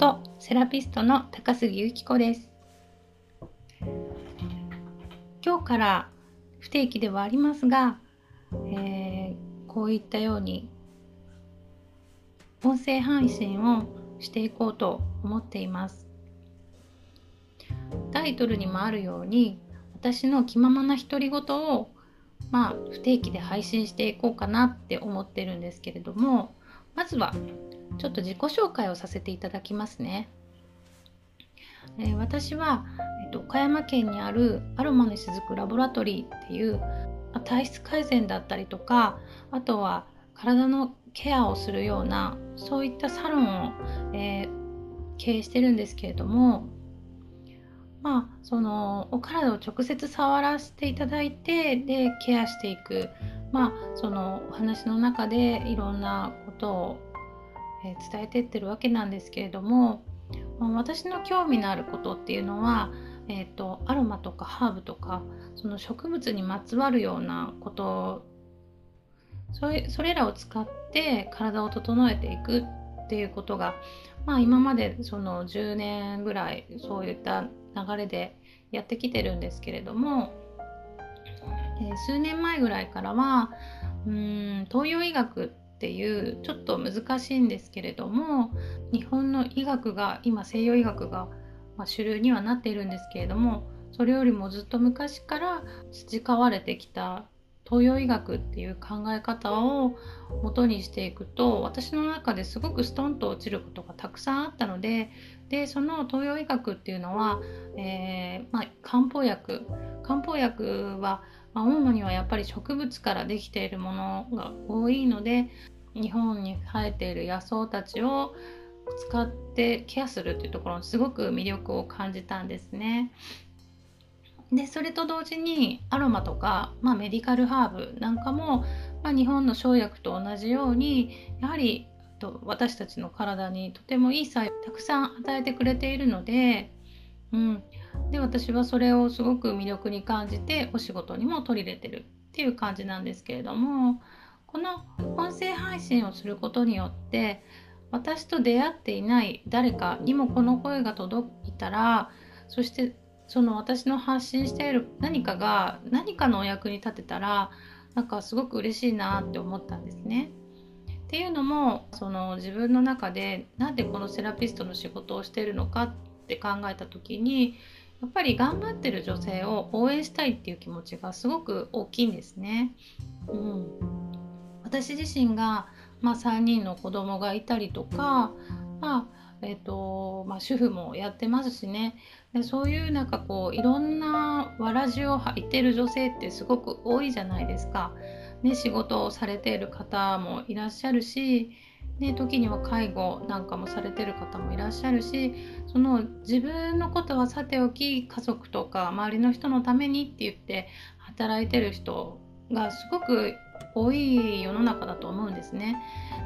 ことセラピストの高杉由紀子です。今日から不定期ではありますが、えー、こういったように音声配信をしていこうと思っています。タイトルにもあるように私の気ままな独り言をまあ不定期で配信していこうかなって思ってるんですけれどもまずはちょっと自己紹介をさせていただきますね。えー、私は、えっと、岡山県にあるアロマの雫ラボラトリーっていう体質改善だったりとかあとは体のケアをするようなそういったサロンを、えー、経営してるんですけれどもまあそのお体を直接触らせていただいてでケアしていくまあそのお話の中でいろんなことをえ伝えてってるわけなんですけれども、私の興味のあることっていうのは、えーと、アロマとかハーブとかその植物にまつわるようなことそれそれらを使って体を整えていくっていうことが、まあ、今までその10年ぐらいそういった流れでやってきてるんですけれども、えー、数年前ぐらいからはうん東洋医学っていうちょっと難しいんですけれども日本の医学が今西洋医学が、ま主流にはなっているんですけれどもそれよりもずっと昔から培われてきた東洋医学っていう考え方を元にしていくと私の中ですごくストンと落ちることがたくさんあったのででその東洋医学っていうのは、えー、まあ、漢方薬。漢方薬はまあ、主にはやっぱり植物からできているものが多いので日本に生えている野草たちを使ってケアするっていうところにすごく魅力を感じたんですね。でそれと同時にアロマとか、まあ、メディカルハーブなんかも、まあ、日本の生薬と同じようにやはり私たちの体にとてもいい作用をたくさん与えてくれているので、うん、で私はそれをすごく魅力に感じてお仕事にも取り入れてるっていう感じなんですけれどもこの音声配信をすることによって私と出会っていない誰かにもこの声が届いたらそしてその私の発信している何かが何かのお役に立てたらなんかすごく嬉しいなって思ったんですね。っていうのもその自分の中でなんでこのセラピストの仕事をしているのかっって考えた時にやっぱり頑張ってる女性を応援したいっていう気持ちがすごく大きいんですね。うん、私自身が、まあ、3人の子供がいたりとか、まあえーとまあ、主婦もやってますしねでそういうなんかこういろんなわらじを履いてる女性ってすごく多いじゃないですか。ね、仕事をされている方もいらっしゃるしね、時には介護なんかもされてる方もいらっしゃるしその自分のことはさておき家族とか周りの人のためにって言って働いてる人がすごく多い世の中だと思うんですね。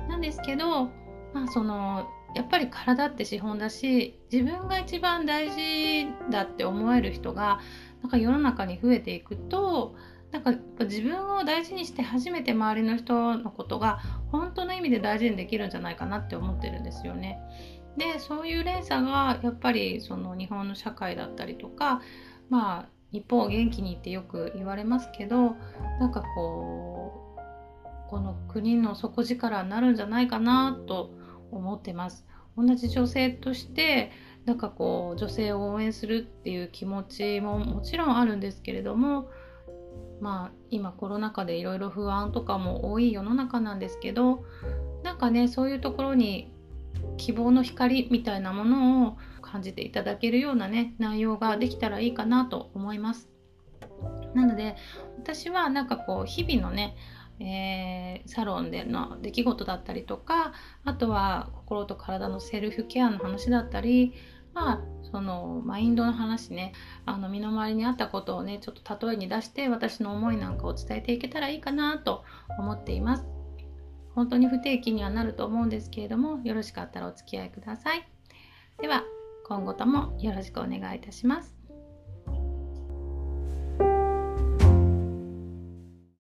なんですけど、まあ、そのやっぱり体って資本だし自分が一番大事だって思える人がなんか世の中に増えていくとなんかやっぱ自分を大事にして初めて周りの人のことが本当の意味で大事にできるんじゃないかなって思ってるんですよね。でそういう連鎖がやっぱりその日本の社会だったりとかまあ日本を元気にってよく言われますけどなんかこうこの国の底力になるんじゃないかなと思ってます。同じ女性としてなんかこう女性を応援するっていう気持ちももちろんあるんですけれどもまあ今コロナ禍でいろいろ不安とかも多い世の中なんですけどなんかねそういうところに希望の光みたいなものを感じていただけるようなね内容ができたらいいかなと思います。なので私はなんかこう日々のねえー、サロンでの出来事だったりとかあとは心と体のセルフケアの話だったりまあそのマインドの話ね。あの身の回りにあったことをねちょっと例えに出して私の思いなんかを伝えていけたらいいかなと思っています。本当に不定期にはなると思うんですけれどもよろしかったらお付き合いください。では今後ともよろしくお願いいたします。